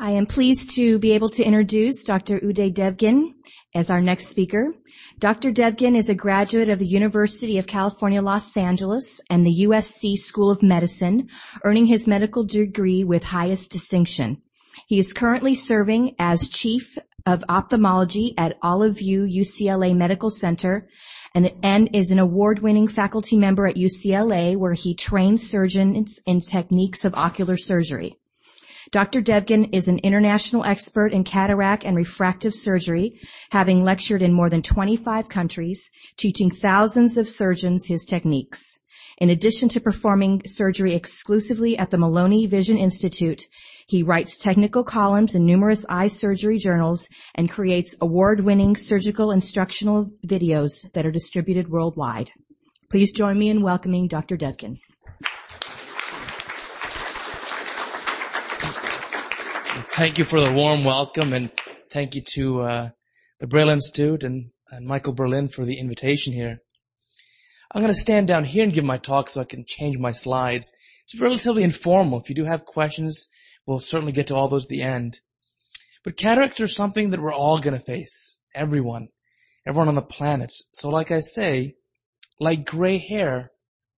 I am pleased to be able to introduce Dr. Uday Devgan as our next speaker. Dr. Devgan is a graduate of the University of California, Los Angeles and the USC School of Medicine, earning his medical degree with highest distinction. He is currently serving as Chief of Ophthalmology at Olive View UCLA Medical Center and, and is an award-winning faculty member at UCLA where he trains surgeons in techniques of ocular surgery. Dr. Devgan is an international expert in cataract and refractive surgery, having lectured in more than 25 countries, teaching thousands of surgeons his techniques. In addition to performing surgery exclusively at the Maloney Vision Institute, he writes technical columns in numerous eye surgery journals and creates award-winning surgical instructional videos that are distributed worldwide. Please join me in welcoming Dr. Devgan. Thank you for the warm welcome, and thank you to uh, the Braille Institute and, and Michael Berlin for the invitation here. I'm going to stand down here and give my talk so I can change my slides. It's relatively informal. If you do have questions, we'll certainly get to all those at the end. But cataracts are something that we're all going to face. Everyone. Everyone on the planet. So like I say, like gray hair,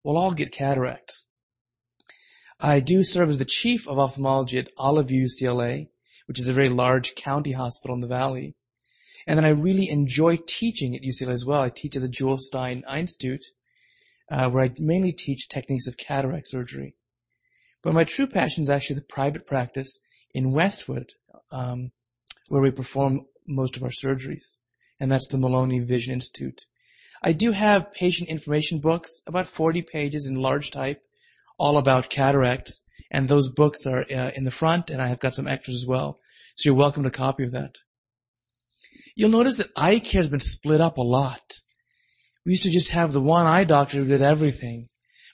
we'll all get cataracts. I do serve as the chief of ophthalmology at Olive UCLA, which is a very large county hospital in the valley. And then I really enjoy teaching at UCLA as well. I teach at the Jules Stein Institute, uh, where I mainly teach techniques of cataract surgery. But my true passion is actually the private practice in Westwood, um, where we perform most of our surgeries. And that's the Maloney Vision Institute. I do have patient information books, about 40 pages in large type, all about cataracts. And those books are uh, in the front, and I have got some extras as well. So you're welcome to copy of that. You'll notice that eye care has been split up a lot. We used to just have the one eye doctor who did everything.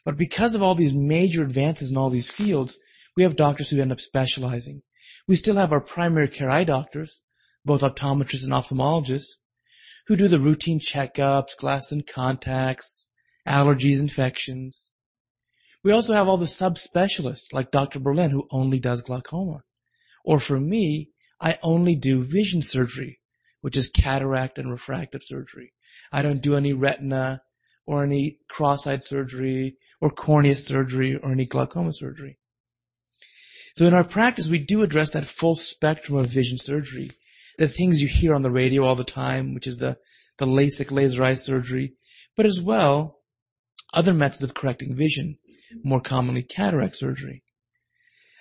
But because of all these major advances in all these fields, we have doctors who end up specializing. We still have our primary care eye doctors, both optometrists and ophthalmologists, who do the routine checkups, glasses and contacts, allergies, infections. We also have all the subspecialists like Dr. Berlin who only does glaucoma. Or for me, I only do vision surgery, which is cataract and refractive surgery. I don't do any retina or any cross-eyed surgery or cornea surgery or any glaucoma surgery. So in our practice, we do address that full spectrum of vision surgery. The things you hear on the radio all the time, which is the, the LASIK laser eye surgery, but as well, other methods of correcting vision, more commonly cataract surgery.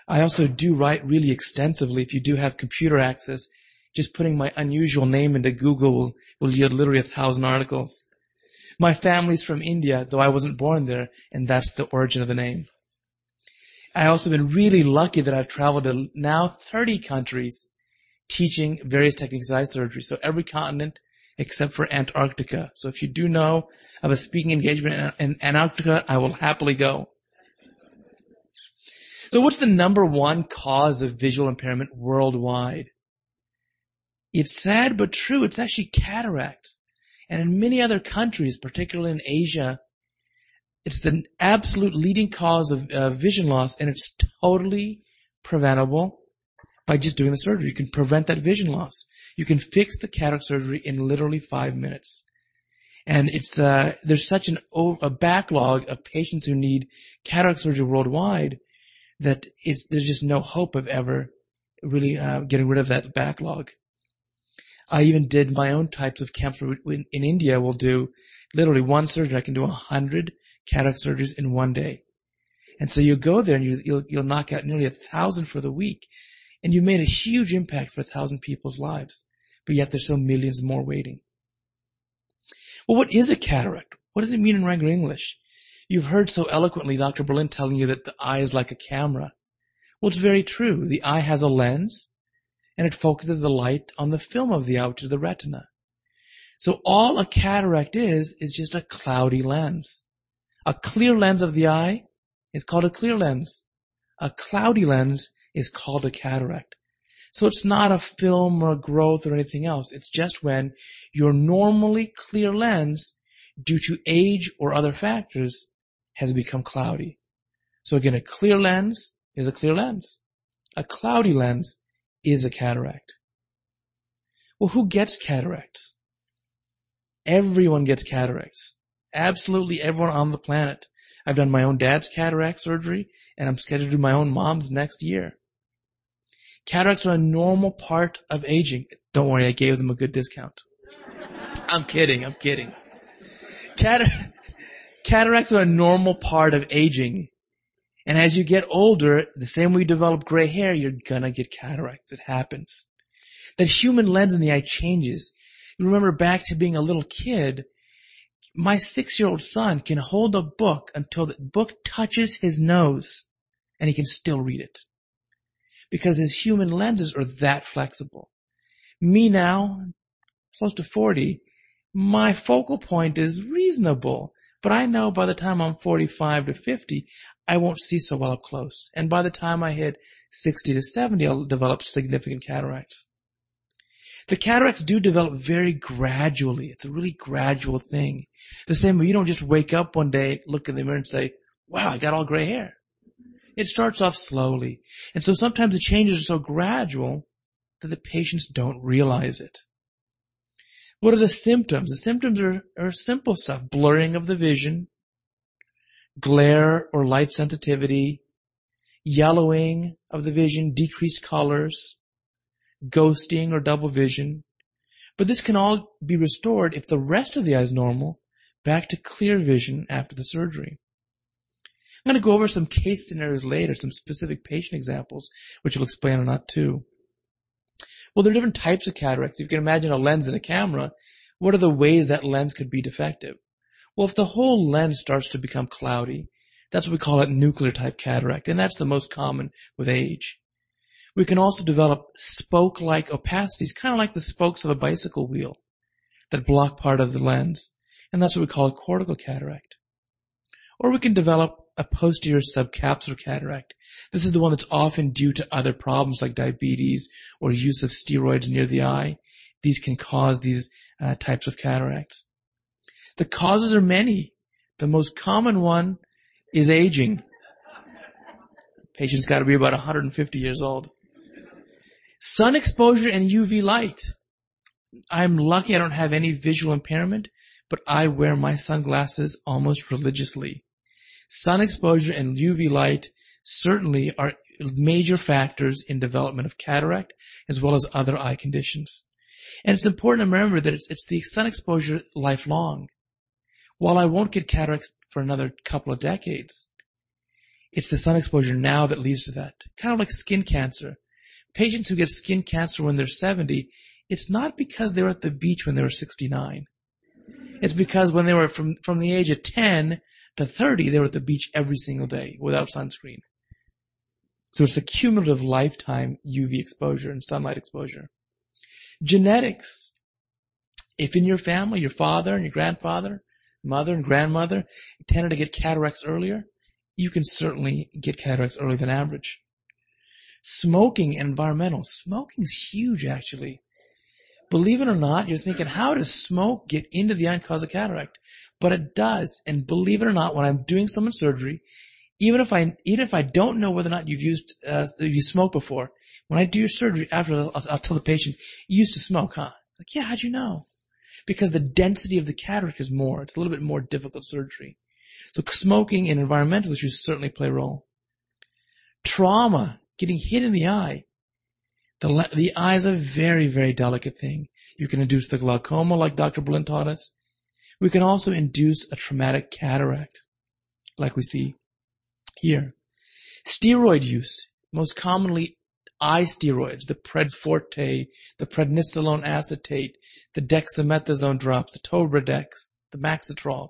I also do write really extensively. If you do have computer access, just putting my unusual name into Google will, will yield literally a thousand articles. My family's from India, though I wasn't born there, and that's the origin of the name. I also been really lucky that I've traveled to now 30 countries teaching various techniques of eye surgery. So every continent except for Antarctica. So if you do know of a speaking engagement in Antarctica, I will happily go. So what's the number one cause of visual impairment worldwide? It's sad but true. It's actually cataracts. And in many other countries, particularly in Asia, it's the absolute leading cause of uh, vision loss and it's totally preventable by just doing the surgery. You can prevent that vision loss. You can fix the cataract surgery in literally five minutes. And it's, uh, there's such an, a backlog of patients who need cataract surgery worldwide that it's, there's just no hope of ever really uh, getting rid of that backlog. I even did my own types of camps in, in India. We'll do literally one surgery. I can do a hundred cataract surgeries in one day. And so you go there and you, you'll, you'll knock out nearly a thousand for the week. And you made a huge impact for a thousand people's lives. But yet there's still millions more waiting. Well, what is a cataract? What does it mean in regular English? You've heard so eloquently Dr. Berlin telling you that the eye is like a camera. Well, it's very true. The eye has a lens and it focuses the light on the film of the eye, which is the retina. So all a cataract is, is just a cloudy lens. A clear lens of the eye is called a clear lens. A cloudy lens is called a cataract. So it's not a film or a growth or anything else. It's just when your normally clear lens, due to age or other factors, has become cloudy. So again, a clear lens is a clear lens. A cloudy lens is a cataract. Well, who gets cataracts? Everyone gets cataracts. Absolutely everyone on the planet. I've done my own dad's cataract surgery and I'm scheduled to do my own mom's next year. Cataracts are a normal part of aging. Don't worry, I gave them a good discount. I'm kidding, I'm kidding. Catar- cataracts are a normal part of aging. And as you get older, the same way you develop gray hair, you're gonna get cataracts. It happens. That human lens in the eye changes. You remember back to being a little kid, my six-year-old son can hold a book until the book touches his nose and he can still read it. Because his human lenses are that flexible. Me now, close to 40, my focal point is reasonable, but I know by the time I'm 45 to 50, I won't see so well up close. And by the time I hit 60 to 70, I'll develop significant cataracts. The cataracts do develop very gradually. It's a really gradual thing. The same way you don't just wake up one day, look in the mirror and say, wow, I got all gray hair. It starts off slowly. And so sometimes the changes are so gradual that the patients don't realize it. What are the symptoms? The symptoms are, are simple stuff. Blurring of the vision, glare or light sensitivity, yellowing of the vision, decreased colors, ghosting or double vision. But this can all be restored if the rest of the eye is normal, back to clear vision after the surgery. I'm going to go over some case scenarios later, some specific patient examples, which will explain or not too. Well, there are different types of cataracts. If you can imagine a lens and a camera, what are the ways that lens could be defective? Well, if the whole lens starts to become cloudy, that's what we call it nuclear type cataract, and that's the most common with age. We can also develop spoke-like opacities, kind of like the spokes of a bicycle wheel that block part of the lens, and that's what we call a cortical cataract. Or we can develop a posterior subcapsular cataract. This is the one that's often due to other problems like diabetes or use of steroids near the eye. These can cause these uh, types of cataracts. The causes are many. The most common one is aging. Patient's got to be about 150 years old. Sun exposure and UV light. I'm lucky I don't have any visual impairment, but I wear my sunglasses almost religiously. Sun exposure and UV light certainly are major factors in development of cataract as well as other eye conditions. And it's important to remember that it's, it's the sun exposure lifelong. While I won't get cataracts for another couple of decades, it's the sun exposure now that leads to that. Kind of like skin cancer. Patients who get skin cancer when they're 70, it's not because they were at the beach when they were 69. It's because when they were from, from the age of 10 to 30, they were at the beach every single day without sunscreen. So it's a cumulative lifetime UV exposure and sunlight exposure. Genetics. If in your family, your father and your grandfather, mother and grandmother tended to get cataracts earlier, you can certainly get cataracts earlier than average. Smoking and environmental. Smoking is huge actually. Believe it or not, you're thinking, how does smoke get into the eye and cause a cataract? But it does. And believe it or not, when I'm doing someone's surgery, even if I, even if I don't know whether or not you've used, uh, you smoked before, when I do your surgery after, I'll, I'll tell the patient, you used to smoke, huh? Like, yeah, how'd you know? Because the density of the cataract is more. It's a little bit more difficult surgery. So smoking and environmental issues certainly play a role. Trauma, getting hit in the eye, the, the eye is a very, very delicate thing. You can induce the glaucoma like Dr. Berlin taught us. We can also induce a traumatic cataract like we see here. Steroid use, most commonly eye steroids, the Pred Forte, the prednisolone acetate, the dexamethasone drops, the Tobradex, the Maxitrol.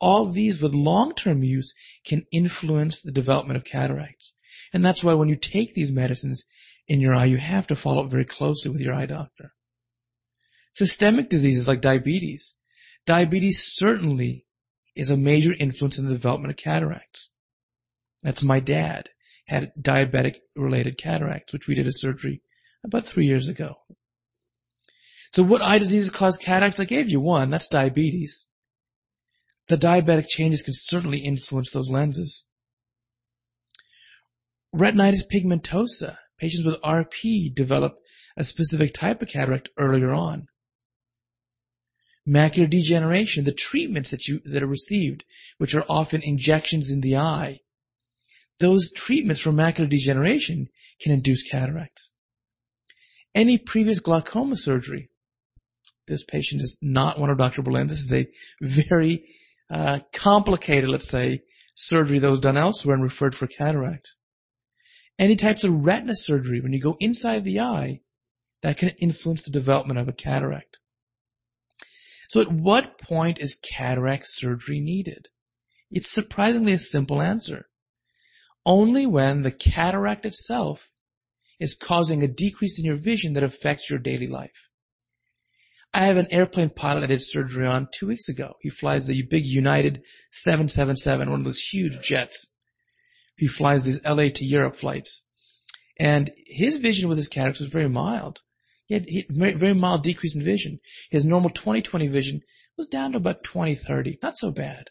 All these with long-term use can influence the development of cataracts. And that's why when you take these medicines, in your eye, you have to follow up very closely with your eye doctor. Systemic diseases like diabetes. Diabetes certainly is a major influence in the development of cataracts. That's my dad had diabetic related cataracts, which we did a surgery about three years ago. So what eye diseases cause cataracts? I gave you one. That's diabetes. The diabetic changes can certainly influence those lenses. Retinitis pigmentosa Patients with RP develop a specific type of cataract earlier on. Macular degeneration, the treatments that you, that are received, which are often injections in the eye, those treatments for macular degeneration can induce cataracts. Any previous glaucoma surgery, this patient is not one of Dr. Berlin's. This is a very uh, complicated, let's say, surgery that was done elsewhere and referred for cataract. Any types of retina surgery, when you go inside the eye, that can influence the development of a cataract. So at what point is cataract surgery needed? It's surprisingly a simple answer. Only when the cataract itself is causing a decrease in your vision that affects your daily life. I have an airplane pilot I did surgery on two weeks ago. He flies the big United 777, one of those huge jets. He flies these LA to Europe flights. And his vision with his cataracts was very mild. He had, he very, very mild decrease in vision. His normal 20/20 vision was down to about 20/30. Not so bad.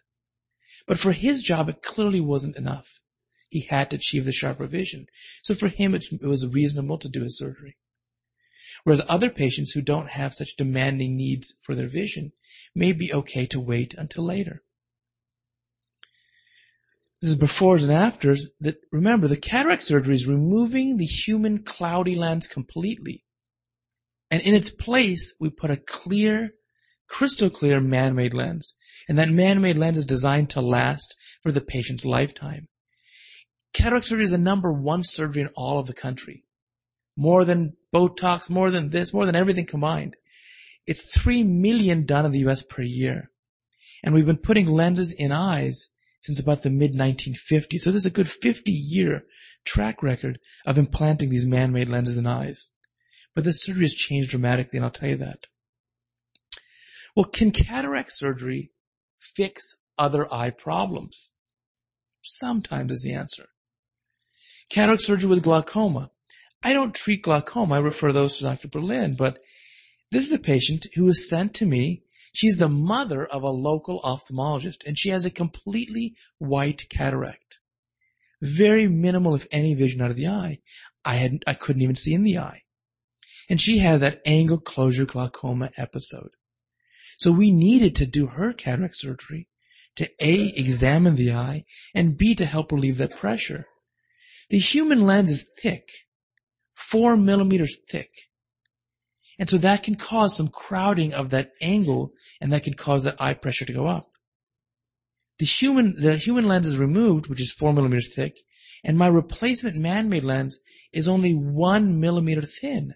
But for his job, it clearly wasn't enough. He had to achieve the sharper vision. So for him, it, it was reasonable to do his surgery. Whereas other patients who don't have such demanding needs for their vision may be okay to wait until later. This is befores and afters that remember the cataract surgery is removing the human cloudy lens completely. And in its place, we put a clear, crystal clear man-made lens. And that man-made lens is designed to last for the patient's lifetime. Cataract surgery is the number one surgery in all of the country. More than Botox, more than this, more than everything combined. It's three million done in the US per year. And we've been putting lenses in eyes since about the mid 1950s. So there's a good 50 year track record of implanting these man-made lenses in eyes. But the surgery has changed dramatically, and I'll tell you that. Well, can cataract surgery fix other eye problems? Sometimes is the answer. Cataract surgery with glaucoma. I don't treat glaucoma. I refer those to Dr. Berlin, but this is a patient who was sent to me. She's the mother of a local ophthalmologist and she has a completely white cataract. Very minimal, if any, vision out of the eye. I had, I couldn't even see in the eye. And she had that angle closure glaucoma episode. So we needed to do her cataract surgery to A, examine the eye, and B, to help relieve that pressure. The human lens is thick four millimeters thick. And so that can cause some crowding of that angle and that can cause that eye pressure to go up. The human, the human lens is removed, which is four millimeters thick, and my replacement man-made lens is only one millimeter thin.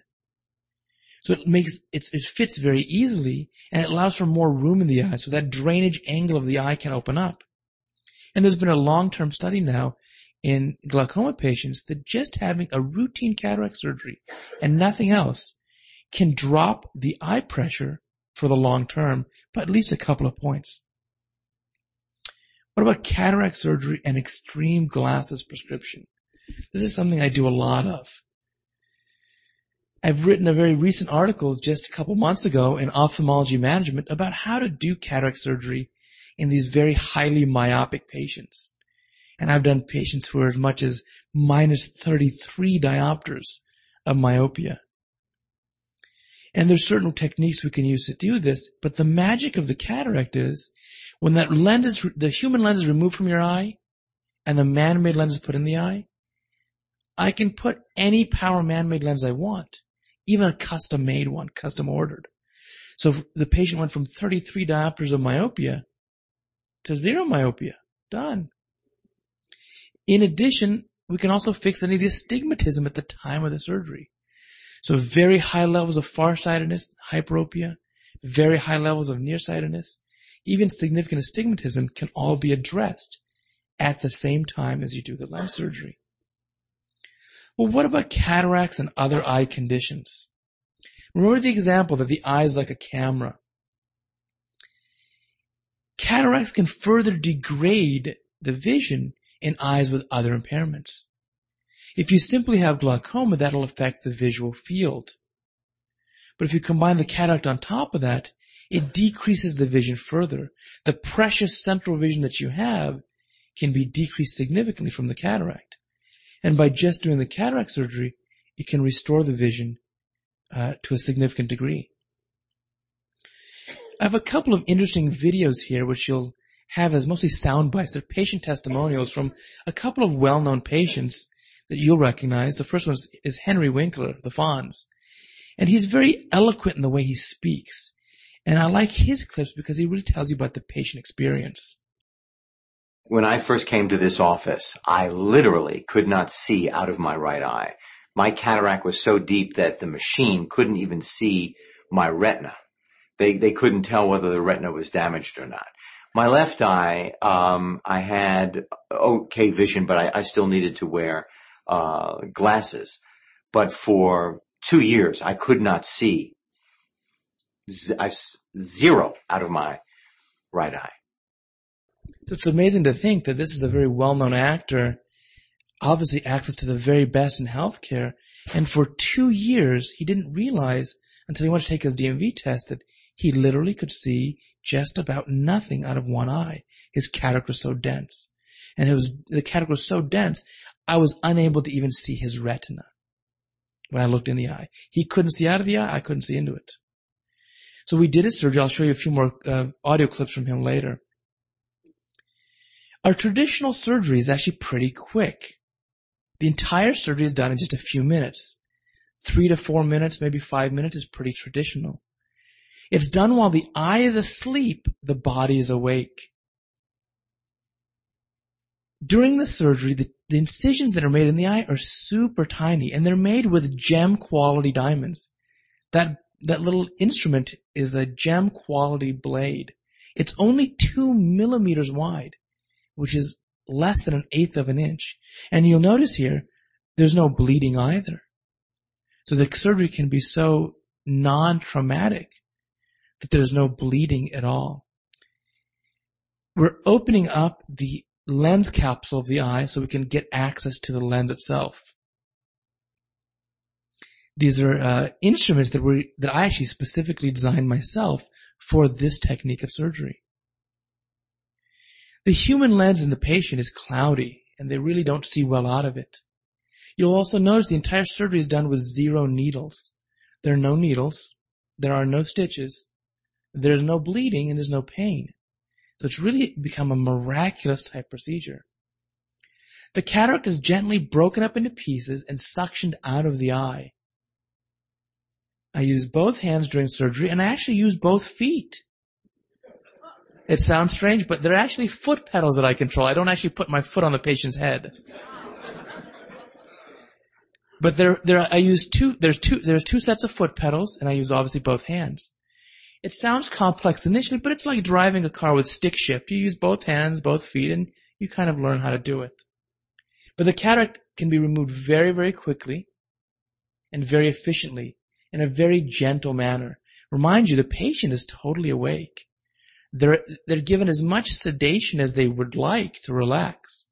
So it makes, it, it fits very easily and it allows for more room in the eye so that drainage angle of the eye can open up. And there's been a long-term study now in glaucoma patients that just having a routine cataract surgery and nothing else can drop the eye pressure for the long term by at least a couple of points. What about cataract surgery and extreme glasses prescription? This is something I do a lot of. I've written a very recent article just a couple months ago in Ophthalmology Management about how to do cataract surgery in these very highly myopic patients. And I've done patients who are as much as minus 33 diopters of myopia. And there's certain techniques we can use to do this, but the magic of the cataract is when that lens is, the human lens is removed from your eye and the man-made lens is put in the eye, I can put any power man-made lens I want, even a custom-made one, custom ordered. So the patient went from 33 diopters of myopia to zero myopia. Done. In addition, we can also fix any of the astigmatism at the time of the surgery. So very high levels of farsightedness, hyperopia, very high levels of nearsightedness, even significant astigmatism can all be addressed at the same time as you do the lens surgery. Well, what about cataracts and other eye conditions? Remember the example that the eye is like a camera. Cataracts can further degrade the vision in eyes with other impairments. If you simply have glaucoma, that'll affect the visual field. But if you combine the cataract on top of that, it decreases the vision further. The precious central vision that you have can be decreased significantly from the cataract. And by just doing the cataract surgery, it can restore the vision uh, to a significant degree. I have a couple of interesting videos here, which you'll have as mostly sound bites. They're patient testimonials from a couple of well-known patients that you'll recognize. The first one is, is Henry Winkler, the Fonz. And he's very eloquent in the way he speaks. And I like his clips because he really tells you about the patient experience. When I first came to this office, I literally could not see out of my right eye. My cataract was so deep that the machine couldn't even see my retina. They, they couldn't tell whether the retina was damaged or not. My left eye, um, I had okay vision, but I, I still needed to wear uh, glasses. But for two years, I could not see zero out of my right eye. So it's amazing to think that this is a very well-known actor, obviously access to the very best in healthcare, and for two years he didn't realize until he went to take his DMV test that he literally could see just about nothing out of one eye. His cataract was so dense. And it was, the cataract was so dense, I was unable to even see his retina when I looked in the eye. He couldn't see out of the eye, I couldn't see into it. So we did his surgery. I'll show you a few more uh, audio clips from him later. Our traditional surgery is actually pretty quick. The entire surgery is done in just a few minutes. Three to four minutes, maybe five minutes is pretty traditional. It's done while the eye is asleep, the body is awake. During the surgery, the, the incisions that are made in the eye are super tiny and they're made with gem quality diamonds. That, that little instrument is a gem quality blade. It's only two millimeters wide, which is less than an eighth of an inch. And you'll notice here, there's no bleeding either. So the surgery can be so non-traumatic that there's no bleeding at all. We're opening up the lens capsule of the eye so we can get access to the lens itself. These are uh, instruments that we that I actually specifically designed myself for this technique of surgery. The human lens in the patient is cloudy and they really don't see well out of it. You'll also notice the entire surgery is done with zero needles. There are no needles. There are no stitches. There's no bleeding and there's no pain. So it's really become a miraculous type procedure. The cataract is gently broken up into pieces and suctioned out of the eye. I use both hands during surgery and I actually use both feet. It sounds strange, but they're actually foot pedals that I control. I don't actually put my foot on the patient's head. But there, there, I use two, there's two, there's two sets of foot pedals and I use obviously both hands. It sounds complex initially, but it's like driving a car with stick shift. You use both hands, both feet, and you kind of learn how to do it. But the cataract can be removed very, very quickly and very efficiently in a very gentle manner. Remind you, the patient is totally awake. They're, they're given as much sedation as they would like to relax.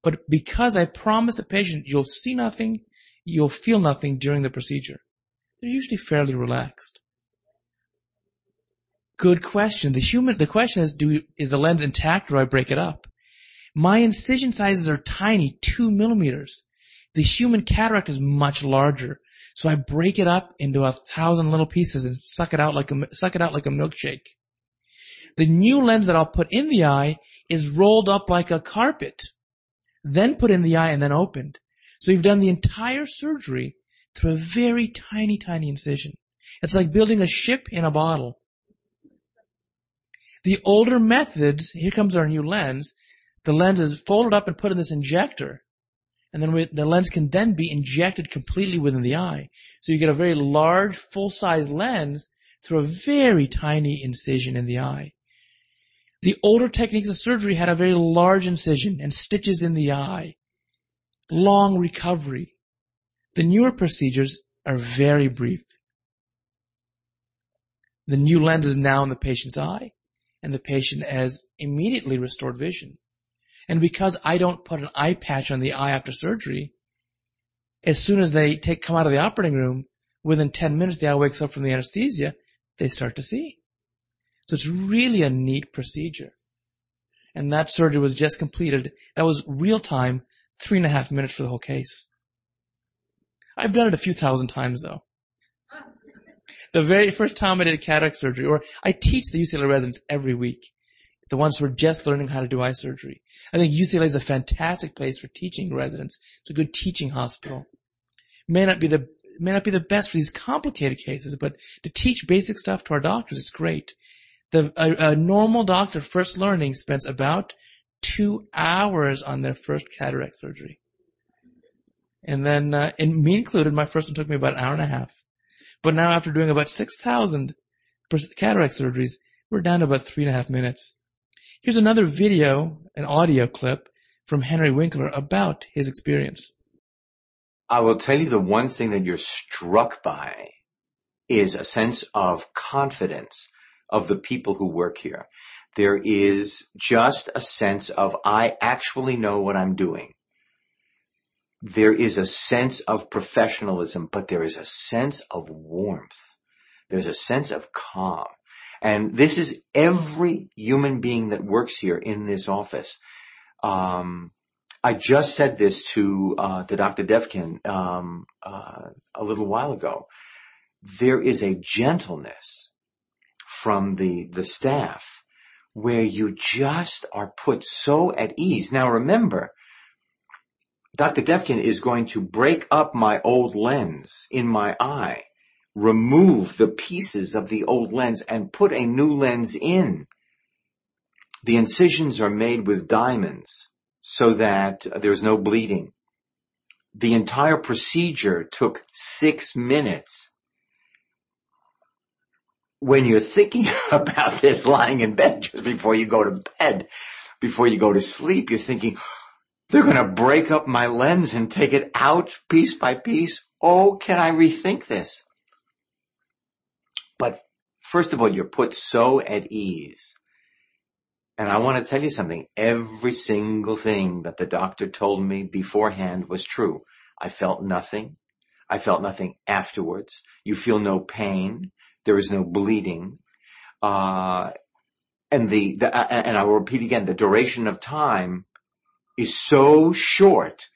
But because I promise the patient you'll see nothing, you'll feel nothing during the procedure, they're usually fairly relaxed. Good question. The human, the question is, do is the lens intact or do I break it up? My incision sizes are tiny, two millimeters. The human cataract is much larger. So I break it up into a thousand little pieces and suck it out like a, suck it out like a milkshake. The new lens that I'll put in the eye is rolled up like a carpet, then put in the eye and then opened. So you've done the entire surgery through a very tiny, tiny incision. It's like building a ship in a bottle. The older methods, here comes our new lens, the lens is folded up and put in this injector. And then we, the lens can then be injected completely within the eye. So you get a very large, full-size lens through a very tiny incision in the eye. The older techniques of surgery had a very large incision and stitches in the eye. Long recovery. The newer procedures are very brief. The new lens is now in the patient's eye and the patient has immediately restored vision. And because I don't put an eye patch on the eye after surgery, as soon as they take, come out of the operating room, within 10 minutes the eye wakes up from the anesthesia, they start to see. So it's really a neat procedure. And that surgery was just completed. That was real time, three and a half minutes for the whole case. I've done it a few thousand times though. The very first time I did cataract surgery, or I teach the UCLA residents every week, the ones who are just learning how to do eye surgery. I think UCLA is a fantastic place for teaching residents. It's a good teaching hospital. May not be the may not be the best for these complicated cases, but to teach basic stuff to our doctors, it's great. The a, a normal doctor first learning spends about two hours on their first cataract surgery. And then, uh, and me included, my first one took me about an hour and a half. But now after doing about 6,000 cataract surgeries, we're down to about three and a half minutes. Here's another video, an audio clip from Henry Winkler about his experience. I will tell you the one thing that you're struck by is a sense of confidence of the people who work here. There is just a sense of, I actually know what I'm doing there is a sense of professionalism, but there is a sense of warmth. There's a sense of calm. And this is every human being that works here in this office. Um, I just said this to, uh, to Dr. Devgan, um, uh, a little while ago. There is a gentleness from the, the staff where you just are put so at ease. Now remember, Dr. Devgan is going to break up my old lens in my eye, remove the pieces of the old lens and put a new lens in. The incisions are made with diamonds so that there's no bleeding. The entire procedure took six minutes. When you're thinking about this lying in bed just before you go to bed, before you go to sleep, you're thinking, they're going to break up my lens and take it out piece by piece. Oh, can I rethink this? But first of all, you're put so at ease. And I want to tell you something. Every single thing that the doctor told me beforehand was true. I felt nothing. I felt nothing afterwards. You feel no pain. There is no bleeding. Uh, and the, the uh, and I will repeat again, the duration of time is so short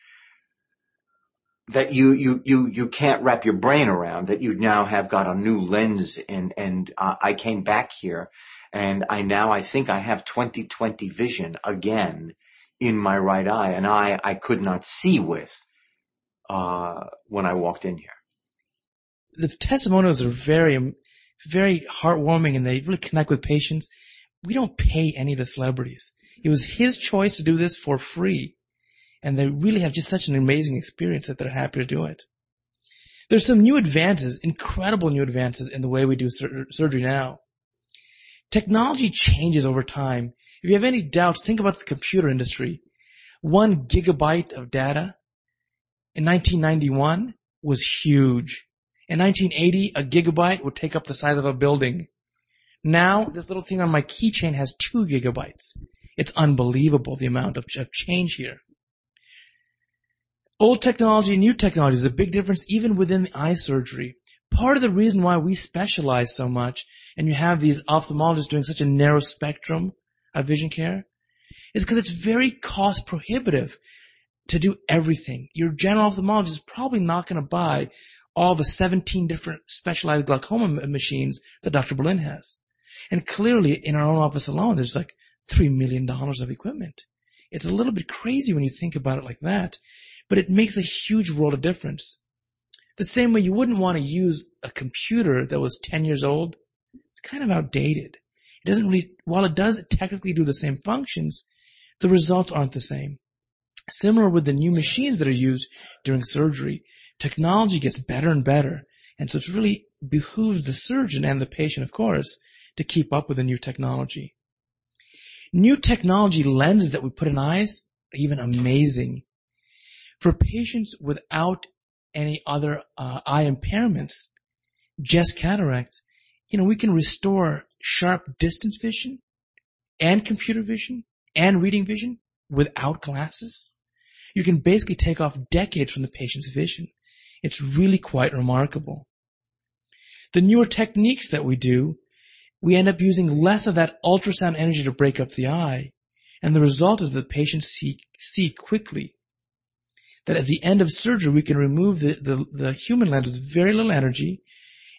that you you you you can't wrap your brain around that you now have got a new lens and and uh, I came back here and I now I think I have 20/20 vision again in my right eye and I I could not see with uh, when I walked in here. The testimonials are very very heartwarming and they really connect with patients. We don't pay any of the celebrities. It was his choice to do this for free. And they really have just such an amazing experience that they're happy to do it. There's some new advances, incredible new advances in the way we do sur- surgery now. Technology changes over time. If you have any doubts, think about the computer industry. One gigabyte of data in 1991 was huge. In 1980, a gigabyte would take up the size of a building. Now, this little thing on my keychain has two gigabytes. It's unbelievable the amount of, change here. Old technology, new technology is a big difference even within the eye surgery. Part of the reason why we specialize so much and you have these ophthalmologists doing such a narrow spectrum of vision care is because it's very cost prohibitive to do everything. Your general ophthalmologist is probably not going to buy all the 17 different specialized glaucoma machines that Dr. Berlin has. And clearly in our own office alone, there's like $3 million of equipment. It's a little bit crazy when you think about it like that, but it makes a huge world of difference. The same way you wouldn't want to use a computer that was 10 years old. It's kind of outdated. It doesn't really, while it does technically do the same functions, the results aren't the same. Similar with the new machines that are used during surgery, technology gets better and better. And so it really behooves the surgeon and the patient, of course, to keep up with the new technology. New technology lenses that we put in eyes are even amazing. For patients without any other uh, eye impairments, just cataracts, you know, we can restore sharp distance vision and computer vision and reading vision without glasses. You can basically take off decades from the patient's vision. It's really quite remarkable. The newer techniques that we do we end up using less of that ultrasound energy to break up the eye. And the result is that patients see, see quickly. that at the end of surgery, we can remove the, the, the human lens with very little energy.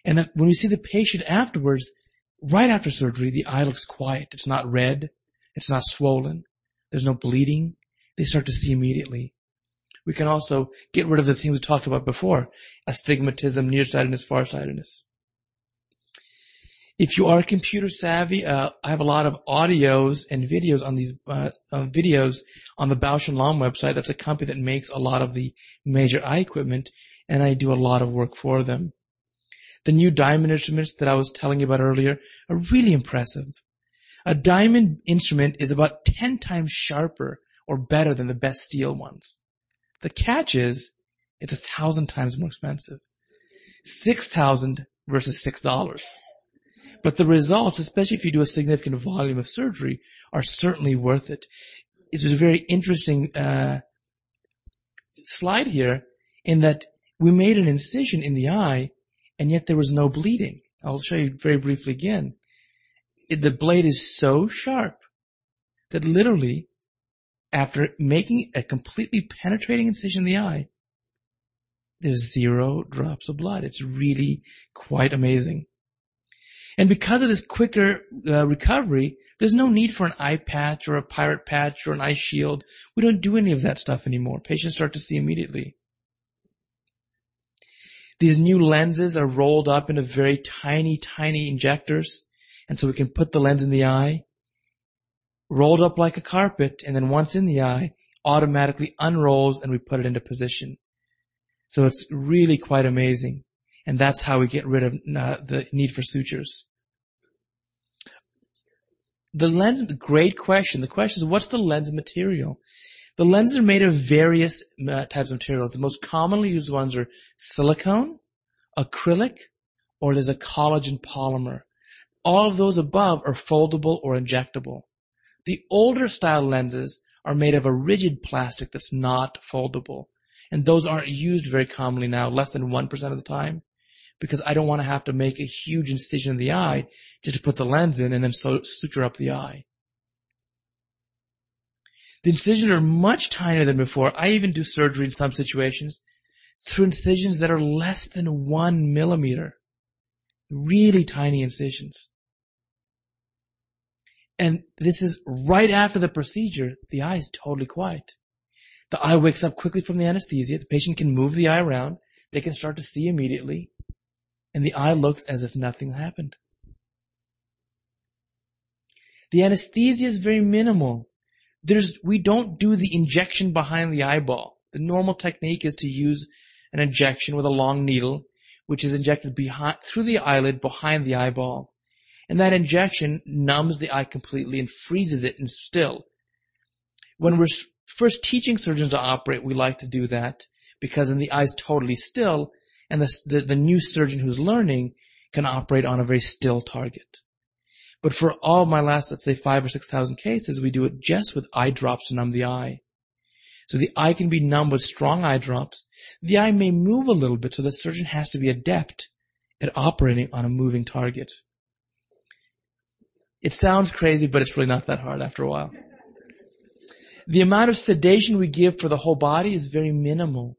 And that when we see the patient afterwards, right after surgery, the eye looks quiet. It's not red. It's not swollen. There's no bleeding. They start to see immediately. We can also get rid of the things we talked about before. Astigmatism, nearsightedness, farsightedness. If you are computer savvy, uh, I have a lot of audios and videos on these uh, uh, videos on the Bausch and Lomb website. That's a company that makes a lot of the major eye equipment, and I do a lot of work for them. The new diamond instruments that I was telling you about earlier are really impressive. A diamond instrument is about 10 times sharper or better than the best steel ones. The catch is it's a thousand times more expensive. Six thousand versus six dollars. But the results, especially if you do a significant volume of surgery, are certainly worth it. It was a very interesting uh, slide here in that we made an incision in the eye, and yet there was no bleeding. I'll show you very briefly again. It, the blade is so sharp that literally, after making a completely penetrating incision in the eye, there's zero drops of blood. It's really quite amazing. And because of this quicker uh, recovery, there's no need for an eye patch or a pirate patch or an eye shield. We don't do any of that stuff anymore. Patients start to see immediately. These new lenses are rolled up into very tiny, tiny injectors. And so we can put the lens in the eye, rolled up like a carpet, and then once in the eye, automatically unrolls and we put it into position. So it's really quite amazing. And that's how we get rid of uh, the need for sutures. The lens, great question. The question is, what's the lens material? The lenses are made of various uh, types of materials. The most commonly used ones are silicone, acrylic, or there's a collagen polymer. All of those above are foldable or injectable. The older style lenses are made of a rigid plastic that's not foldable. And those aren't used very commonly now, less than 1% of the time because I don't want to have to make a huge incision in the eye just to put the lens in and then suture up the eye. The incisions are much tinier than before. I even do surgery in some situations through incisions that are less than one millimeter. Really tiny incisions. And this is right after the procedure. The eye is totally quiet. The eye wakes up quickly from the anesthesia. The patient can move the eye around. They can start to see immediately and the eye looks as if nothing happened. The anesthesia is very minimal. There's, we don't do the injection behind the eyeball. The normal technique is to use an injection with a long needle, which is injected behind, through the eyelid behind the eyeball. And that injection numbs the eye completely and freezes it and still. When we're first teaching surgeons to operate, we like to do that because then the eye's totally still and the, the, the new surgeon who's learning can operate on a very still target. But for all my last, let's say five or six thousand cases, we do it just with eye drops to numb the eye. So the eye can be numbed with strong eye drops. The eye may move a little bit, so the surgeon has to be adept at operating on a moving target. It sounds crazy, but it's really not that hard after a while. The amount of sedation we give for the whole body is very minimal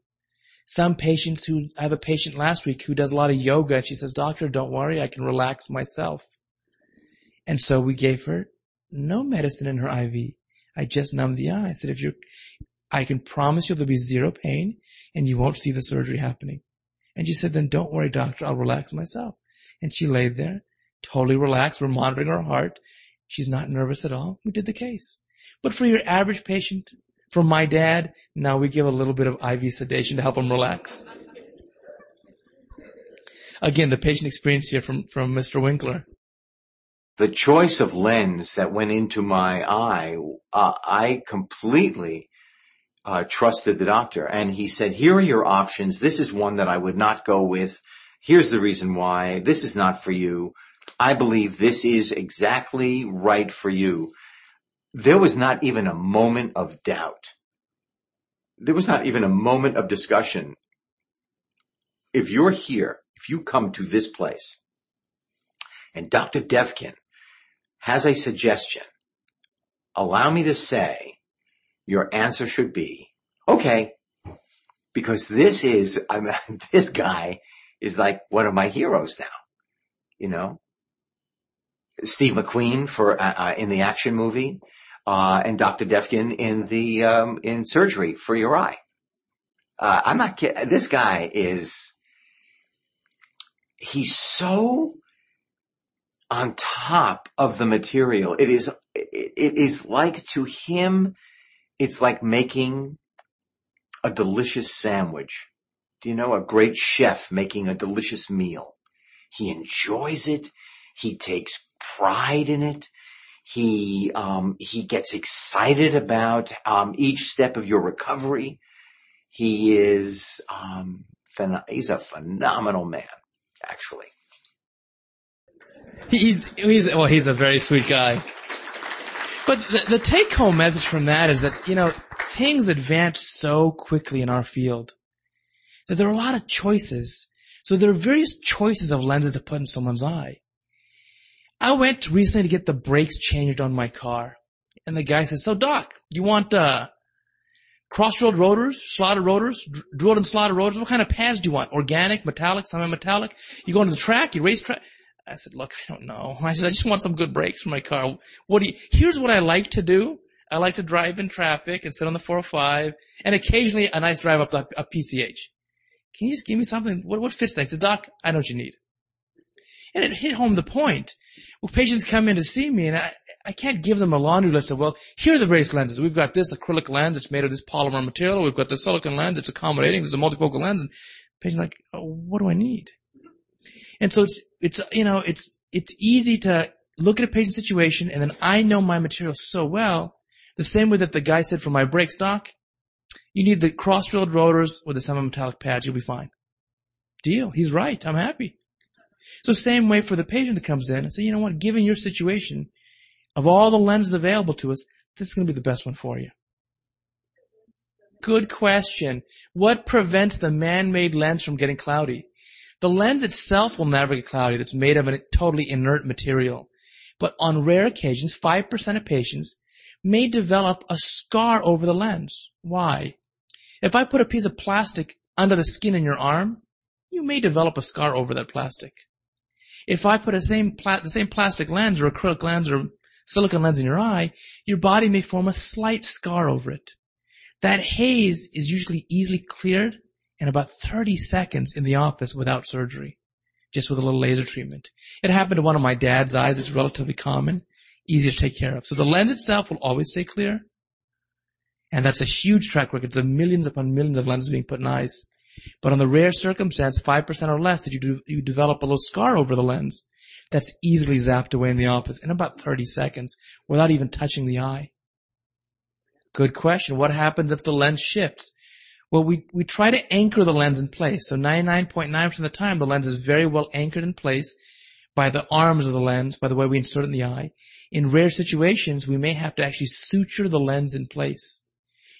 some patients who I have a patient last week who does a lot of yoga and she says, doctor, don't worry. I can relax myself. And so we gave her no medicine in her IV. I just numbed the eye. I said, if you're, I can promise you there'll be zero pain and you won't see the surgery happening. And she said, then don't worry, doctor. I'll relax myself. And she laid there, totally relaxed. We're monitoring her heart. She's not nervous at all. We did the case. But for your average patient, from my dad, now we give a little bit of IV sedation to help him relax. Again, the patient experience here from, from Mr. Winkler. The choice of lens that went into my eye, uh, I completely uh, trusted the doctor. And he said, here are your options. This is one that I would not go with. Here's the reason why. This is not for you. I believe this is exactly right for you. There was not even a moment of doubt. There was not even a moment of discussion. If you're here, if you come to this place and Dr. Devgan has a suggestion, allow me to say your answer should be, okay, because this is, I mean, this guy is like one of my heroes now, you know, Steve McQueen for, uh, uh, in the action movie, uh, and Dr. Devgan in the, um, in surgery for your eye. Uh, I'm not kidding. This guy is, he's so on top of the material. It is, it is like to him, it's like making a delicious sandwich. Do you know a great chef making a delicious meal? He enjoys it. He takes pride in it. He, um, he gets excited about, um, each step of your recovery. He is, um, phen- he's a phenomenal man, actually. He's, he's, well, he's a very sweet guy. But the, the take home message from that is that, you know, things advance so quickly in our field that there are a lot of choices. So there are various choices of lenses to put in someone's eye. I went recently to get the brakes changed on my car. And the guy says, so doc, you want, uh, cross-drilled rotors, slotted rotors, drilled and slotted rotors? What kind of pads do you want? Organic, metallic, semi-metallic? You go into the track, you race track? I said, look, I don't know. I said, I just want some good brakes for my car. What do you, here's what I like to do. I like to drive in traffic and sit on the 405 and occasionally a nice drive up the, a PCH. Can you just give me something? What, what fits that? I said, doc, I know what you need. And it hit home the point. Well, patients come in to see me and I, I can't give them a laundry list of, well, here are the various lenses. We've got this acrylic lens. It's made of this polymer material. We've got the silicone lens. It's accommodating. There's a multifocal lens. And patient like, oh, what do I need? And so it's, it's, you know, it's, it's easy to look at a patient situation and then I know my material so well, the same way that the guy said for my brakes, doc, you need the cross-drilled rotors with the semi-metallic pads, you'll be fine. Deal. He's right. I'm happy. So same way for the patient that comes in and say, you know what, given your situation, of all the lenses available to us, this is going to be the best one for you. Good question. What prevents the man-made lens from getting cloudy? The lens itself will never get cloudy. It's made of a totally inert material. But on rare occasions, 5% of patients may develop a scar over the lens. Why? If I put a piece of plastic under the skin in your arm, you may develop a scar over that plastic. If I put a same pla- the same plastic lens or acrylic lens or silicone lens in your eye, your body may form a slight scar over it. That haze is usually easily cleared in about 30 seconds in the office without surgery, just with a little laser treatment. It happened to one of my dad's eyes. It's relatively common, easy to take care of. So the lens itself will always stay clear. And that's a huge track record. It's millions upon millions of lenses being put in eyes. But on the rare circumstance, 5% or less, that you, do, you develop a little scar over the lens, that's easily zapped away in the office in about 30 seconds without even touching the eye. Good question. What happens if the lens shifts? Well, we, we try to anchor the lens in place. So 99.9% of the time, the lens is very well anchored in place by the arms of the lens, by the way we insert it in the eye. In rare situations, we may have to actually suture the lens in place.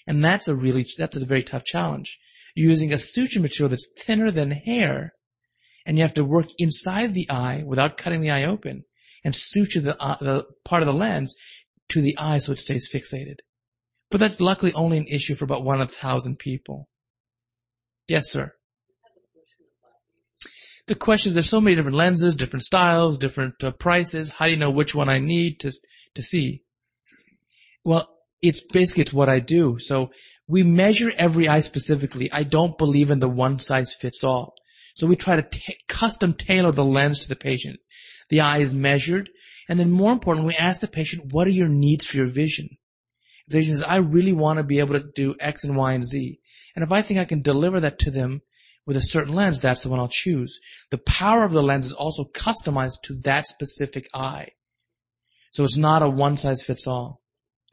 And that's a really, that's a very tough challenge. You're using a suture material that's thinner than hair, and you have to work inside the eye without cutting the eye open and suture the, uh, the part of the lens to the eye so it stays fixated. But that's luckily only an issue for about one in a thousand people. Yes, sir. The question is, there's so many different lenses, different styles, different uh, prices. How do you know which one I need to to see? Well, it's basically it's what I do. So we measure every eye specifically. I don't believe in the one size fits all. So we try to t- custom tailor the lens to the patient. The eye is measured, and then more importantly, we ask the patient, "What are your needs for your vision?" If The patient says, "I really want to be able to do X and Y and Z," and if I think I can deliver that to them with a certain lens, that's the one I'll choose. The power of the lens is also customized to that specific eye. So it's not a one size fits all.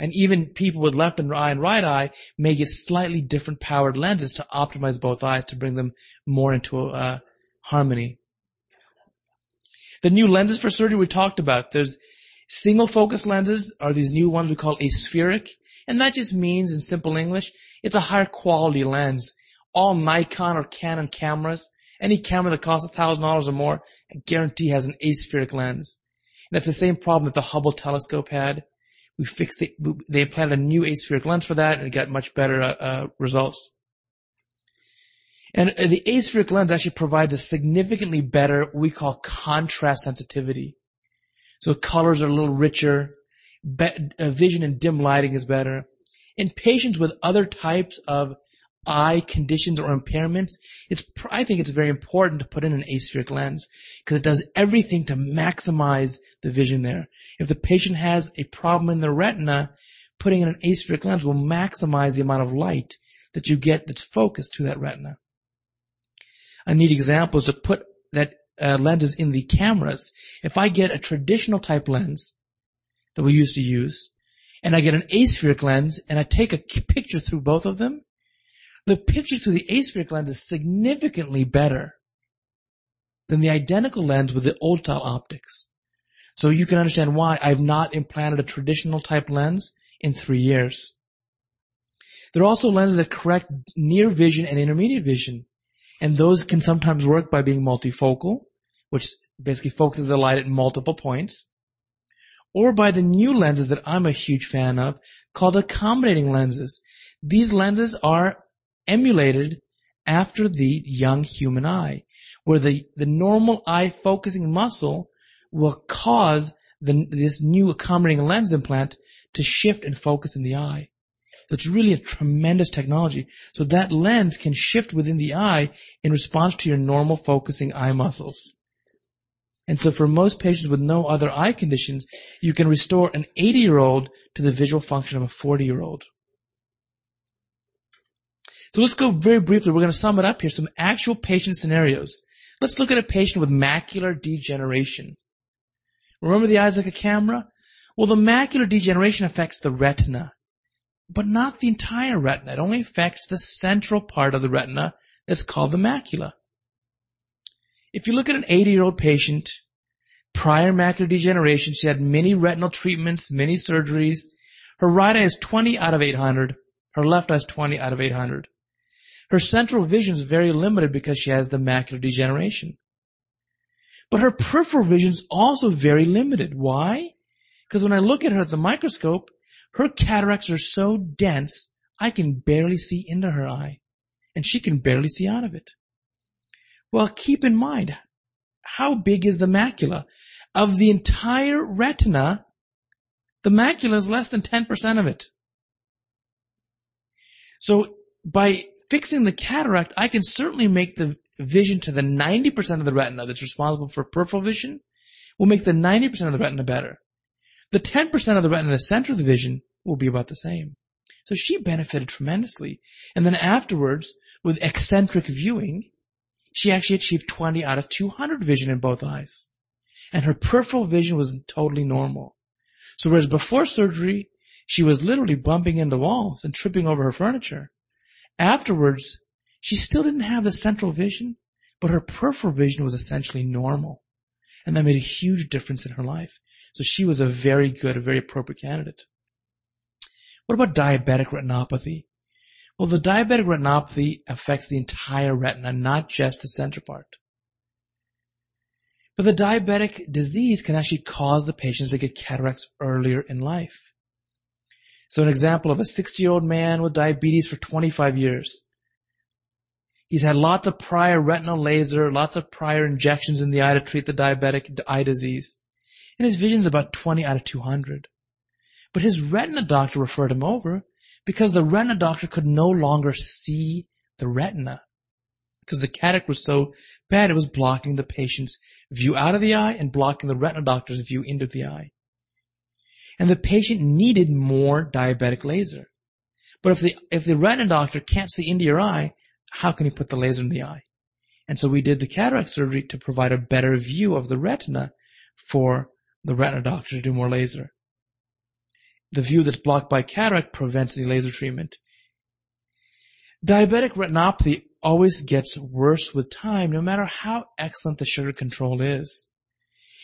And even people with left eye and right eye may get slightly different powered lenses to optimize both eyes to bring them more into uh, harmony. The new lenses for surgery we talked about, there's single focus lenses are these new ones we call aspheric. And that just means in simple English, it's a higher quality lens all Nikon or Canon cameras, any camera that costs a thousand dollars or more, I guarantee has an aspheric lens. And that's the same problem that the Hubble telescope had. We fixed it, they implanted a new aspheric lens for that and got much better uh, uh, results. And uh, the aspheric lens actually provides a significantly better, we call contrast sensitivity. So colors are a little richer, uh, vision in dim lighting is better. In patients with other types of eye conditions or impairments, it's, I think it's very important to put in an aspheric lens because it does everything to maximize the vision there. If the patient has a problem in the retina, putting in an aspheric lens will maximize the amount of light that you get that's focused to that retina. A neat example is to put that uh, lenses in the cameras. If I get a traditional type lens that we used to use, and I get an aspheric lens, and I take a picture through both of them, the picture through the aspheric lens is significantly better than the identical lens with the old style optics. So you can understand why I've not implanted a traditional type lens in three years. There are also lenses that correct near vision and intermediate vision. And those can sometimes work by being multifocal, which basically focuses the light at multiple points, or by the new lenses that I'm a huge fan of called accommodating lenses. These lenses are emulated after the young human eye, where the, the normal eye focusing muscle will cause the, this new accommodating lens implant to shift and focus in the eye. It's really a tremendous technology. So that lens can shift within the eye in response to your normal focusing eye muscles. And so for most patients with no other eye conditions, you can restore an 80 year old to the visual function of a 40 year old. So let's go very briefly. We're going to sum it up here. Some actual patient scenarios. Let's look at a patient with macular degeneration. Remember the eyes like a camera? Well, the macular degeneration affects the retina but not the entire retina. It only affects the central part of the retina that's called the macula. If you look at an 80 year old patient, prior macular degeneration, she had many retinal treatments, many surgeries. Her right eye is 20 out of 800. Her left eye is 20 out of 800. Her central vision is very limited because she has the macular degeneration. But her peripheral vision is also very limited. Why? Because when I look at her at the microscope, her cataracts are so dense, I can barely see into her eye, and she can barely see out of it. Well, keep in mind, how big is the macula? Of the entire retina, the macula is less than 10% of it. So by fixing the cataract, I can certainly make the vision to the 90% of the retina that's responsible for peripheral vision will make the 90% of the retina better. The 10% of the retina in the center of the vision will be about the same. So she benefited tremendously. And then afterwards, with eccentric viewing, she actually achieved 20 out of 200 vision in both eyes. And her peripheral vision was totally normal. So whereas before surgery, she was literally bumping into walls and tripping over her furniture. Afterwards, she still didn't have the central vision, but her peripheral vision was essentially normal. And that made a huge difference in her life. So she was a very good, a very appropriate candidate. What about diabetic retinopathy? Well, the diabetic retinopathy affects the entire retina, not just the center part. But the diabetic disease can actually cause the patients to get cataracts earlier in life. So an example of a 60 year old man with diabetes for 25 years. He's had lots of prior retinal laser, lots of prior injections in the eye to treat the diabetic eye disease. And his vision's about 20 out of 200. But his retina doctor referred him over because the retina doctor could no longer see the retina because the cataract was so bad it was blocking the patient's view out of the eye and blocking the retina doctor's view into the eye. And the patient needed more diabetic laser. But if the, if the retina doctor can't see into your eye, how can he put the laser in the eye? And so we did the cataract surgery to provide a better view of the retina for the retina doctor to do more laser the view that's blocked by cataract prevents any laser treatment. Diabetic retinopathy always gets worse with time, no matter how excellent the sugar control is.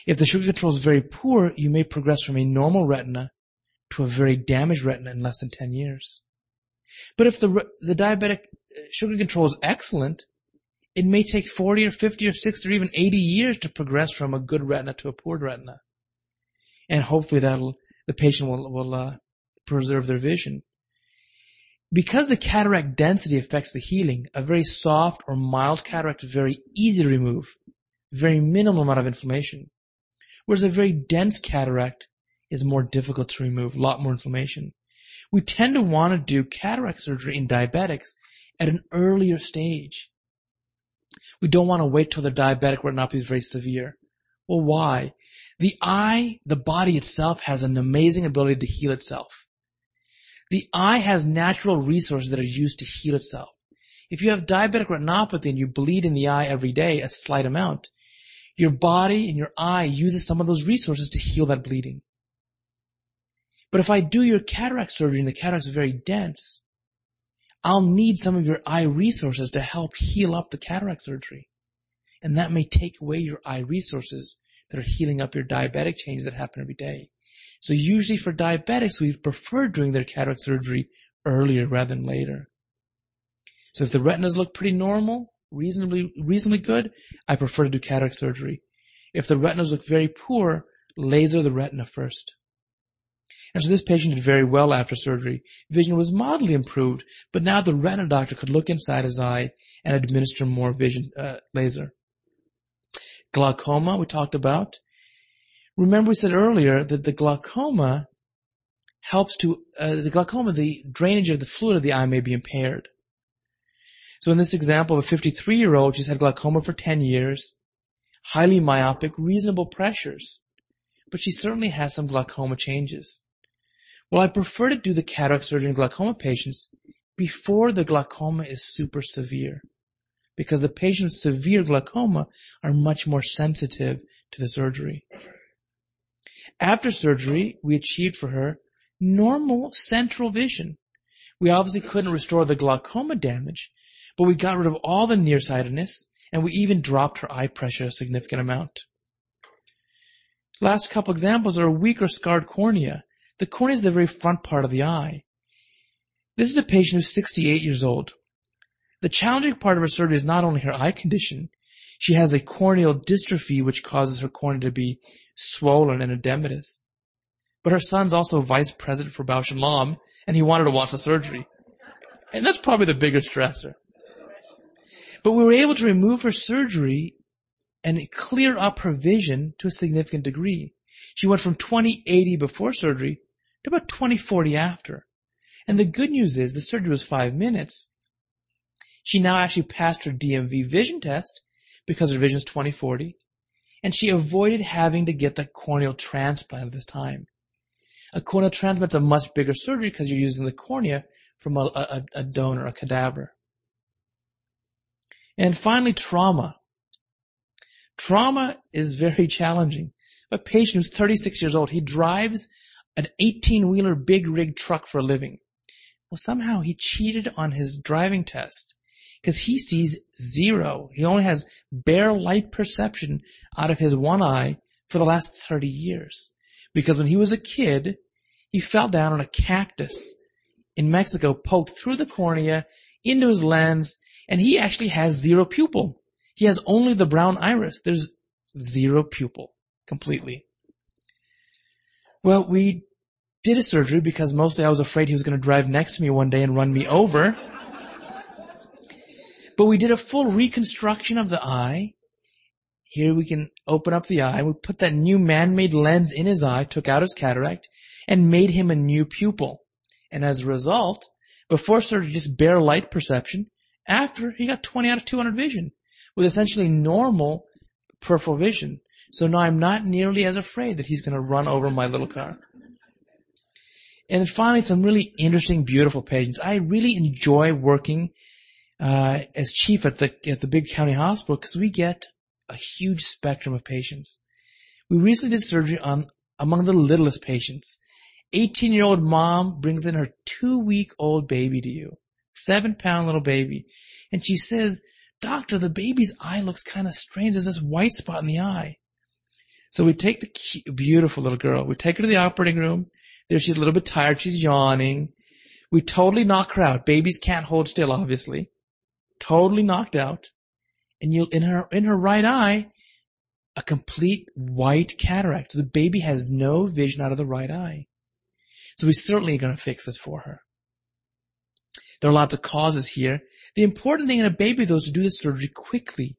If the sugar control is very poor, you may progress from a normal retina to a very damaged retina in less than 10 years. But if the, the diabetic uh, sugar control is excellent, it may take 40 or 50 or 60 or even 80 years to progress from a good retina to a poor retina. And hopefully that'll the patient will, will uh, preserve their vision. Because the cataract density affects the healing, a very soft or mild cataract is very easy to remove, very minimal amount of inflammation. Whereas a very dense cataract is more difficult to remove, a lot more inflammation. We tend to want to do cataract surgery in diabetics at an earlier stage. We don't want to wait till their diabetic retinopathy is very severe. Well, why? The eye, the body itself has an amazing ability to heal itself. The eye has natural resources that are used to heal itself. If you have diabetic retinopathy and you bleed in the eye every day, a slight amount, your body and your eye uses some of those resources to heal that bleeding. But if I do your cataract surgery and the cataract is very dense, I'll need some of your eye resources to help heal up the cataract surgery. And that may take away your eye resources that are healing up your diabetic changes that happen every day. So usually for diabetics, we prefer doing their cataract surgery earlier rather than later. So if the retinas look pretty normal, reasonably, reasonably good, I prefer to do cataract surgery. If the retinas look very poor, laser the retina first. And so this patient did very well after surgery. Vision was mildly improved, but now the retina doctor could look inside his eye and administer more vision uh, laser. Glaucoma we talked about. Remember we said earlier that the glaucoma helps to, uh, the glaucoma, the drainage of the fluid of the eye may be impaired. So in this example of a 53 year old, she's had glaucoma for 10 years, highly myopic, reasonable pressures, but she certainly has some glaucoma changes. Well, I prefer to do the cataract surgery in glaucoma patients before the glaucoma is super severe because the patients with severe glaucoma are much more sensitive to the surgery. After surgery, we achieved for her normal central vision. We obviously couldn't restore the glaucoma damage, but we got rid of all the nearsightedness and we even dropped her eye pressure a significant amount. Last couple examples are a weak or scarred cornea. The cornea is the very front part of the eye. This is a patient who's 68 years old. The challenging part of her surgery is not only her eye condition, she has a corneal dystrophy which causes her cornea to be swollen and edematous. But her son's also vice president for Bausch and Lomb, and he wanted to watch the surgery. And that's probably the bigger stressor. But we were able to remove her surgery and clear up her vision to a significant degree. She went from 2080 before surgery to about 2040 after. And the good news is the surgery was five minutes. She now actually passed her DMV vision test because her vision is 2040 and she avoided having to get the corneal transplant at this time. A corneal transplant is a much bigger surgery because you're using the cornea from a, a, a donor, a cadaver. And finally, trauma. Trauma is very challenging. A patient who's 36 years old, he drives an 18 wheeler big rig truck for a living. Well, somehow he cheated on his driving test because he sees zero. He only has bare light perception out of his one eye for the last 30 years. Because when he was a kid, he fell down on a cactus in Mexico, poked through the cornea into his lens, and he actually has zero pupil. He has only the brown iris. There's zero pupil completely. Well, we did a surgery because mostly I was afraid he was going to drive next to me one day and run me over. But we did a full reconstruction of the eye. Here we can open up the eye. We put that new man-made lens in his eye, took out his cataract, and made him a new pupil. And as a result, before surgery, just bare light perception. After, he got 20 out of 200 vision with essentially normal peripheral vision. So now I'm not nearly as afraid that he's going to run over my little car. And finally, some really interesting, beautiful patients. I really enjoy working uh, as chief at the at the big county hospital because we get a huge spectrum of patients. We recently did surgery on among the littlest patients. 18 year old mom brings in her two week old baby to you, seven pound little baby, and she says, "Doctor, the baby's eye looks kind of strange. There's this white spot in the eye." So we take the cute, beautiful little girl. We take her to the operating room. There she's a little bit tired. She's yawning. We totally knock her out. Babies can't hold still, obviously totally knocked out, and you in her in her right eye, a complete white cataract. So the baby has no vision out of the right eye. So we're certainly going to fix this for her. There are lots of causes here. The important thing in a baby though is to do the surgery quickly.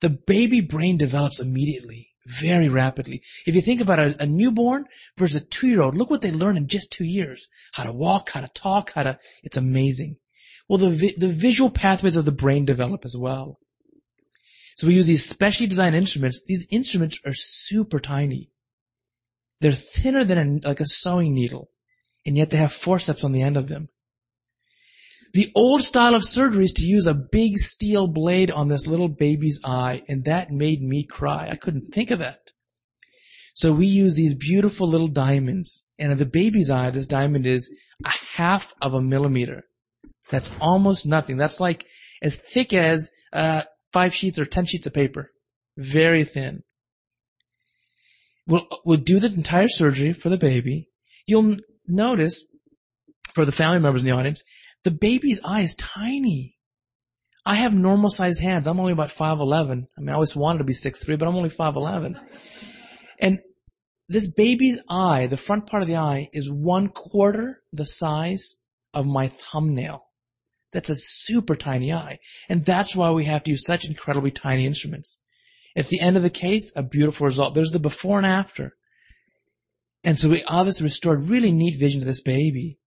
The baby brain develops immediately, very rapidly. If you think about a, a newborn versus a two-year-old, look what they learn in just two years. How to walk, how to talk, how to, it's amazing. Well, the, vi- the visual pathways of the brain develop as well. So we use these specially designed instruments. These instruments are super tiny. They're thinner than a, like a sewing needle, and yet they have forceps on the end of them. The old style of surgery is to use a big steel blade on this little baby's eye, and that made me cry. I couldn't think of that. So we use these beautiful little diamonds, and in the baby's eye, this diamond is a half of a millimeter. That's almost nothing. That's like as thick as uh, five sheets or ten sheets of paper. Very thin. We'll, we'll do the entire surgery for the baby. You'll notice, for the family members in the audience, the baby's eye is tiny. I have normal sized hands. I'm only about 5'11. I mean, I always wanted to be 6'3, but I'm only 5'11. And this baby's eye, the front part of the eye, is one quarter the size of my thumbnail. That's a super tiny eye. And that's why we have to use such incredibly tiny instruments. At the end of the case, a beautiful result. There's the before and after. And so we obviously restored really neat vision to this baby.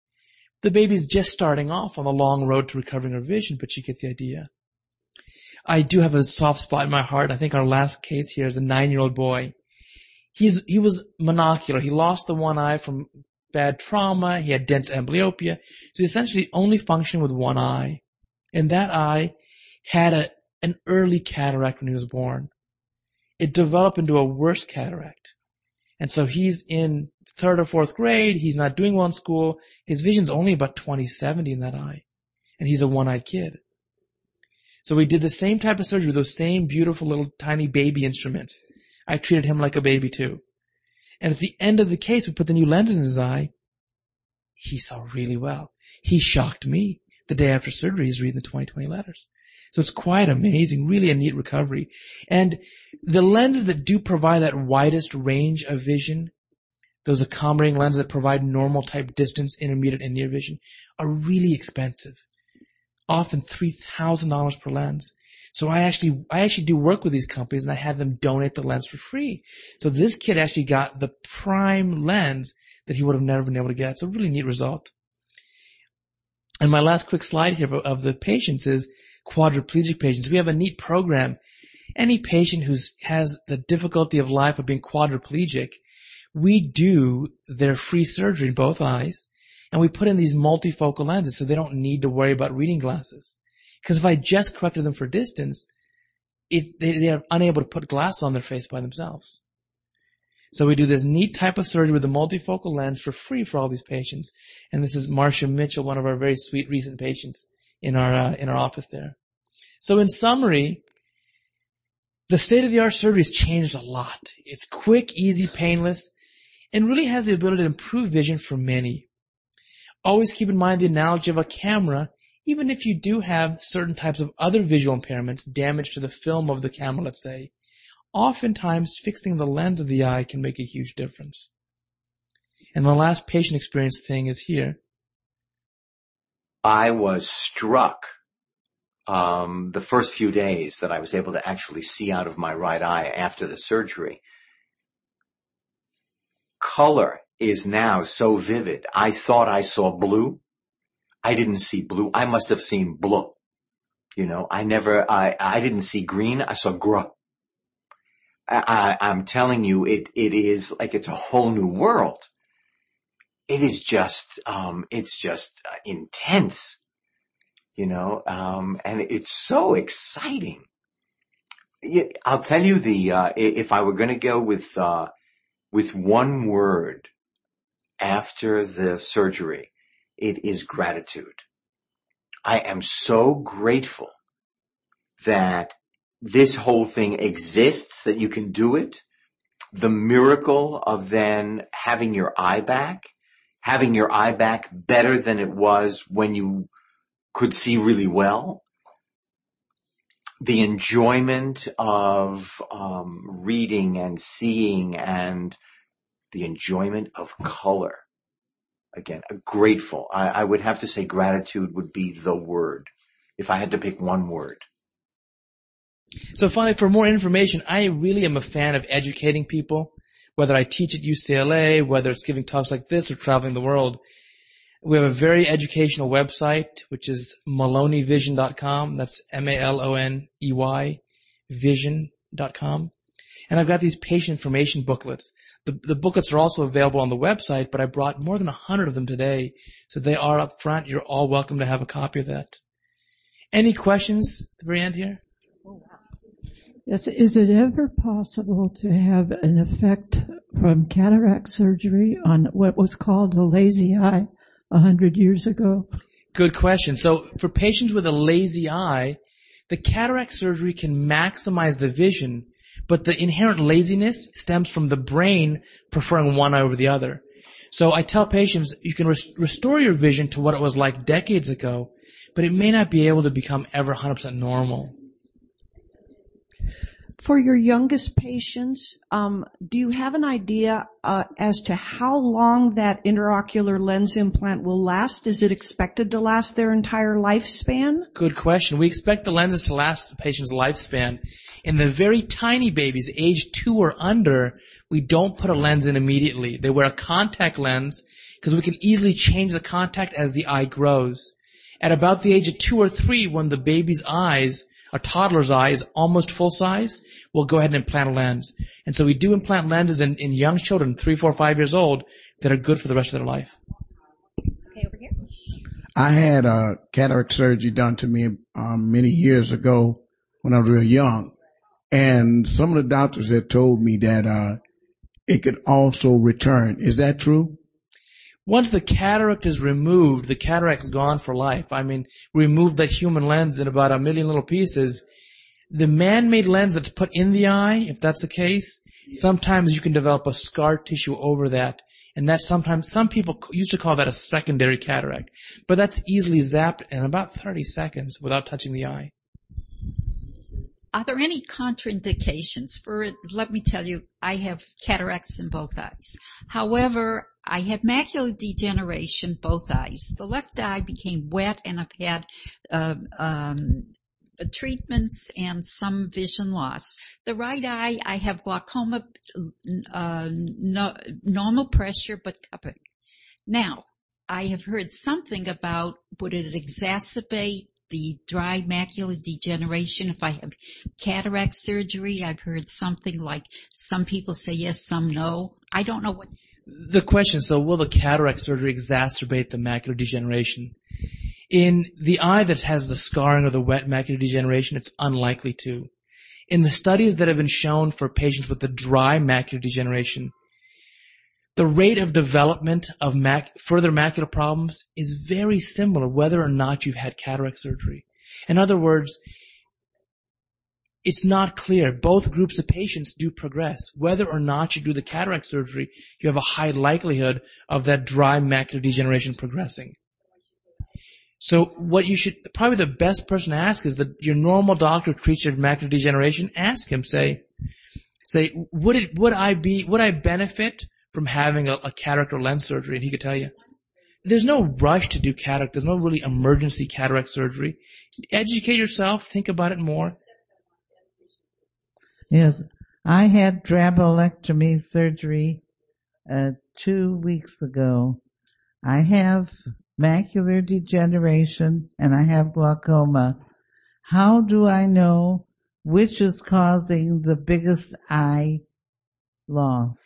The baby's just starting off on the long road to recovering her vision, but you get the idea. I do have a soft spot in my heart. I think our last case here is a nine-year-old boy. He's, he was monocular. He lost the one eye from bad trauma. He had dense amblyopia. So he essentially only functioned with one eye. And that eye had a, an early cataract when he was born. It developed into a worse cataract. And so he's in third or fourth grade. He's not doing well in school. His vision's only about 20/70 in that eye. And he's a one-eyed kid. So we did the same type of surgery with those same beautiful little tiny baby instruments. I treated him like a baby too. And at the end of the case, we put the new lenses in his eye. He saw really well. He shocked me. The day after surgery, he's reading the 2020 letters. So it's quite amazing, really a neat recovery. And the lenses that do provide that widest range of vision, those accommodating lenses that provide normal type distance, intermediate, and near vision, are really expensive. Often $3,000 per lens. So I actually, I actually do work with these companies and I had them donate the lens for free. So this kid actually got the prime lens that he would have never been able to get. It's a really neat result. And my last quick slide here of the patients is quadriplegic patients. We have a neat program. Any patient who has the difficulty of life of being quadriplegic, we do their free surgery in both eyes and we put in these multifocal lenses so they don't need to worry about reading glasses. Because if I just corrected them for distance, it, they, they are unable to put glasses on their face by themselves. So we do this neat type of surgery with a multifocal lens for free for all these patients. And this is Marcia Mitchell, one of our very sweet recent patients in our uh, in our office there. So in summary, the state of the art surgery has changed a lot. It's quick, easy, painless, and really has the ability to improve vision for many. Always keep in mind the analogy of a camera. Even if you do have certain types of other visual impairments, damage to the film of the camera, let's say, oftentimes fixing the lens of the eye can make a huge difference. And the last patient experience thing is here. I was struck um, the first few days that I was able to actually see out of my right eye after the surgery. Color is now so vivid. I thought I saw blue. I didn't see blue. I must have seen blue. You know, I never, I, I didn't see green. I saw gray. I, I, am telling you, it, it is like it's a whole new world. It is just, um, it's just uh, intense, you know, um, and it's so exciting. I'll tell you the, uh, if I were going to go with, uh, with one word after the surgery, it is gratitude. I am so grateful that this whole thing exists, that you can do it. The miracle of then having your eye back, having your eye back better than it was when you could see really well. The enjoyment of um, reading and seeing and the enjoyment of color. again, grateful. I, I would have to say gratitude would be the word if I had to pick one word. So finally, for more information, I really am a fan of educating people, whether I teach at UCLA, whether it's giving talks like this or traveling the world. We have a very educational website, which is maloneyvision.com. That's M-A-L-O-N-E-Y vision.com. And I've got these patient information booklets. The, the booklets are also available on the website, but I brought more than a hundred of them today. So they are up front. You're all welcome to have a copy of that. Any questions at the very end here? Yes, is it ever possible to have an effect from cataract surgery on what was called a lazy eye a hundred years ago? Good question. So for patients with a lazy eye, the cataract surgery can maximize the vision, but the inherent laziness stems from the brain preferring one eye over the other. So I tell patients you can res- restore your vision to what it was like decades ago, but it may not be able to become ever 100% normal. For your youngest patients, um, do you have an idea uh, as to how long that intraocular lens implant will last? Is it expected to last their entire lifespan? Good question. We expect the lenses to last the patient's lifespan. In the very tiny babies, age two or under, we don't put a lens in immediately. They wear a contact lens because we can easily change the contact as the eye grows. At about the age of two or three, when the baby's eyes a toddler's eye is almost full size, we'll go ahead and implant a lens. And so we do implant lenses in, in young children, three, four, five years old, that are good for the rest of their life. Okay, over here. I had a cataract surgery done to me um, many years ago when I was real young, and some of the doctors had told me that uh, it could also return. Is that true? Once the cataract is removed, the cataract's gone for life. I mean, remove that human lens in about a million little pieces. The man-made lens that's put in the eye, if that's the case, sometimes you can develop a scar tissue over that. And that sometimes, some people used to call that a secondary cataract. But that's easily zapped in about 30 seconds without touching the eye. Are there any contraindications for it? Let me tell you, I have cataracts in both eyes. However, I have macular degeneration, both eyes. The left eye became wet and I've had, uh, um, treatments and some vision loss. The right eye, I have glaucoma, uh, no, normal pressure, but cupping. Now, I have heard something about would it exacerbate the dry macular degeneration if I have cataract surgery? I've heard something like some people say yes, some no. I don't know what the question, so will the cataract surgery exacerbate the macular degeneration? In the eye that has the scarring or the wet macular degeneration, it's unlikely to. In the studies that have been shown for patients with the dry macular degeneration, the rate of development of mac- further macular problems is very similar whether or not you've had cataract surgery. In other words, it's not clear. Both groups of patients do progress. Whether or not you do the cataract surgery, you have a high likelihood of that dry macular degeneration progressing. So what you should, probably the best person to ask is that your normal doctor treats your macular degeneration. Ask him, say, say, would it, would I be, would I benefit from having a, a cataract or lens surgery? And he could tell you. There's no rush to do cataract. There's no really emergency cataract surgery. Educate yourself. Think about it more. Yes, I had trabeculectomy surgery uh, two weeks ago. I have macular degeneration and I have glaucoma. How do I know which is causing the biggest eye loss?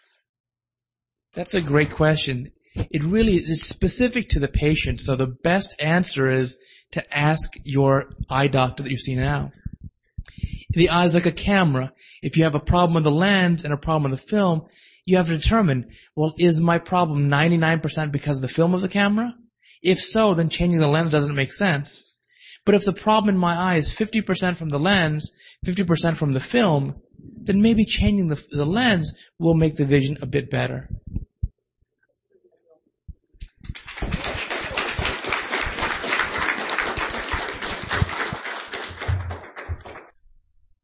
That's a great question. It really is specific to the patient. So the best answer is to ask your eye doctor that you see now the eye is like a camera. If you have a problem with the lens and a problem with the film, you have to determine, well, is my problem 99% because of the film of the camera? If so, then changing the lens doesn't make sense. But if the problem in my eye is 50% from the lens, 50% from the film, then maybe changing the, the lens will make the vision a bit better.